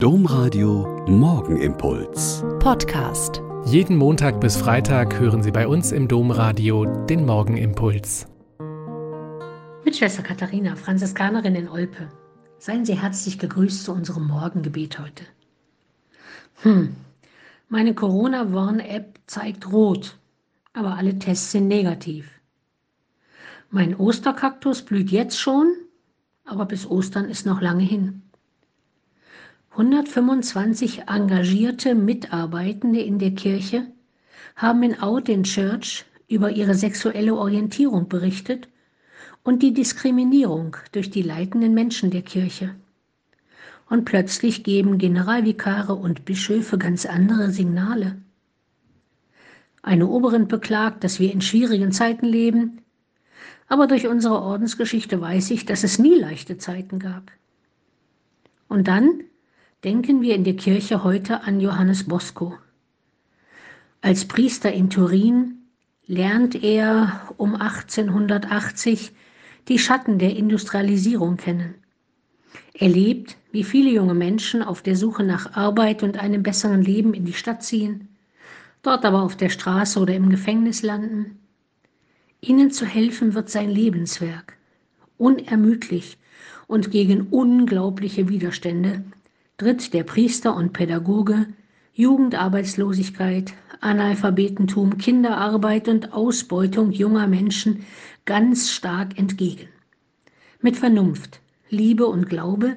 Domradio Morgenimpuls. Podcast. Jeden Montag bis Freitag hören Sie bei uns im Domradio den Morgenimpuls. Mit Schwester Katharina, Franziskanerin in Olpe. Seien Sie herzlich gegrüßt zu unserem Morgengebet heute. Hm, meine Corona-Warn-App zeigt rot, aber alle Tests sind negativ. Mein Osterkaktus blüht jetzt schon, aber bis Ostern ist noch lange hin. 125 engagierte Mitarbeitende in der Kirche haben in Out in Church über ihre sexuelle Orientierung berichtet und die Diskriminierung durch die leitenden Menschen der Kirche. Und plötzlich geben Generalvikare und Bischöfe ganz andere Signale. Eine Oberin beklagt, dass wir in schwierigen Zeiten leben, aber durch unsere Ordensgeschichte weiß ich, dass es nie leichte Zeiten gab. Und dann denken wir in der Kirche heute an Johannes Bosco. Als Priester in Turin lernt er um 1880 die Schatten der Industrialisierung kennen. Er lebt, wie viele junge Menschen, auf der Suche nach Arbeit und einem besseren Leben in die Stadt ziehen, dort aber auf der Straße oder im Gefängnis landen. Ihnen zu helfen wird sein Lebenswerk. Unermüdlich und gegen unglaubliche Widerstände tritt der Priester und Pädagoge Jugendarbeitslosigkeit, Analphabetentum, Kinderarbeit und Ausbeutung junger Menschen ganz stark entgegen. Mit Vernunft, Liebe und Glaube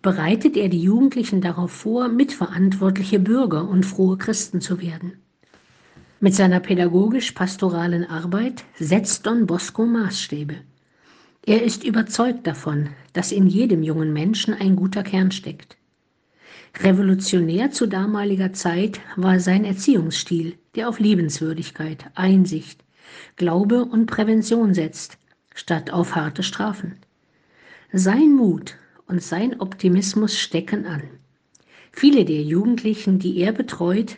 bereitet er die Jugendlichen darauf vor, mitverantwortliche Bürger und frohe Christen zu werden. Mit seiner pädagogisch-pastoralen Arbeit setzt Don Bosco Maßstäbe. Er ist überzeugt davon, dass in jedem jungen Menschen ein guter Kern steckt. Revolutionär zu damaliger Zeit war sein Erziehungsstil, der auf Liebenswürdigkeit, Einsicht, Glaube und Prävention setzt, statt auf harte Strafen. Sein Mut und sein Optimismus stecken an. Viele der Jugendlichen, die er betreut,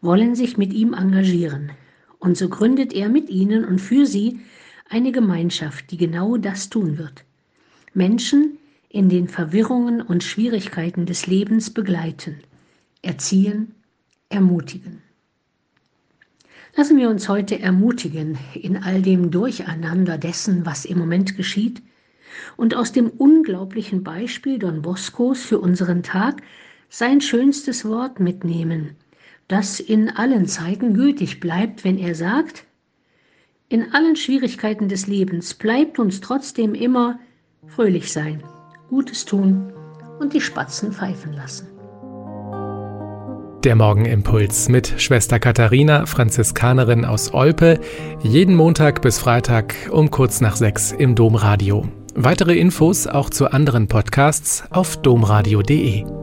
wollen sich mit ihm engagieren. Und so gründet er mit ihnen und für sie eine Gemeinschaft, die genau das tun wird. Menschen, in den Verwirrungen und Schwierigkeiten des Lebens begleiten, erziehen, ermutigen. Lassen wir uns heute ermutigen in all dem Durcheinander dessen, was im Moment geschieht, und aus dem unglaublichen Beispiel Don Boscos für unseren Tag sein schönstes Wort mitnehmen, das in allen Zeiten gültig bleibt, wenn er sagt, in allen Schwierigkeiten des Lebens bleibt uns trotzdem immer fröhlich sein. Gutes tun und die Spatzen pfeifen lassen. Der Morgenimpuls mit Schwester Katharina, Franziskanerin aus Olpe, jeden Montag bis Freitag um kurz nach sechs im Domradio. Weitere Infos auch zu anderen Podcasts auf domradio.de.